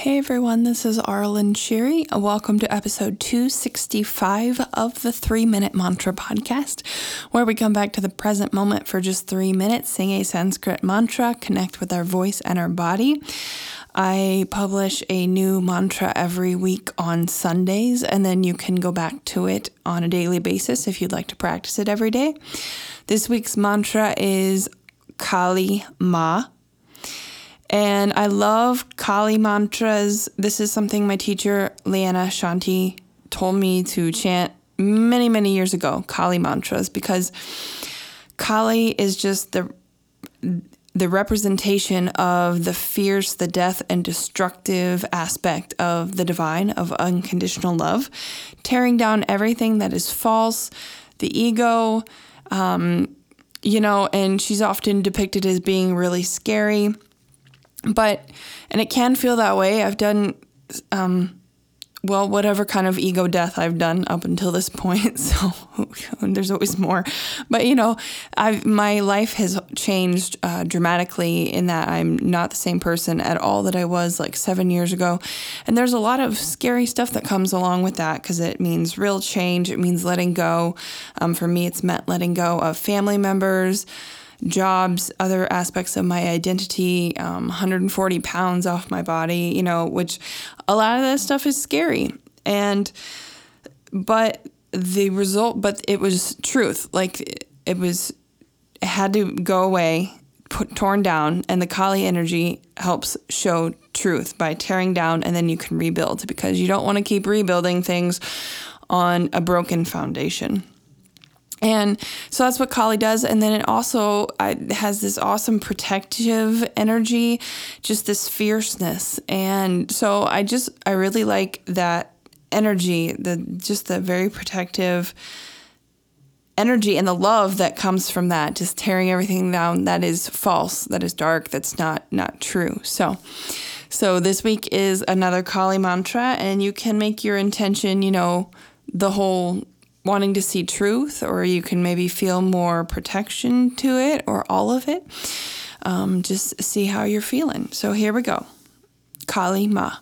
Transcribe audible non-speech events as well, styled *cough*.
Hey everyone, this is Arlen Shiri. Welcome to episode 265 of the Three Minute Mantra Podcast, where we come back to the present moment for just three minutes, sing a Sanskrit mantra, connect with our voice and our body. I publish a new mantra every week on Sundays, and then you can go back to it on a daily basis if you'd like to practice it every day. This week's mantra is Kali Ma. And I love Kali mantras. This is something my teacher, Leanna Shanti, told me to chant many, many years ago Kali mantras because Kali is just the the representation of the fierce, the death, and destructive aspect of the divine, of unconditional love, tearing down everything that is false, the ego, um, you know, and she's often depicted as being really scary but and it can feel that way. I've done um, well whatever kind of ego death i've done up until this point *laughs* so *laughs* there's always more. But you know I've, my life has changed uh, dramatically in that i'm not the same person at all that i was like seven years ago. And there's a lot of scary stuff that comes along with that because it means real change. It means letting go. Um, for me it's meant letting go of family members jobs, other aspects of my identity, um, 140 pounds off my body, you know, which a lot of that stuff is scary. And, but the result, but it was truth. Like it was, it had to go away, put, torn down, and the Kali energy helps show truth by tearing down and then you can rebuild because you don't want to keep rebuilding things on a broken foundation. And so that's what Kali does. And then it also has this awesome protective energy, just this fierceness. And so I just, I really like that energy, the just the very protective energy and the love that comes from that, just tearing everything down that is false, that is dark, that's not not true. So so this week is another Kali mantra and you can make your intention, you know, the whole wanting to see truth, or you can maybe feel more protection to it, or all of it. Um, just see how you're feeling. So here we go Kali Ma.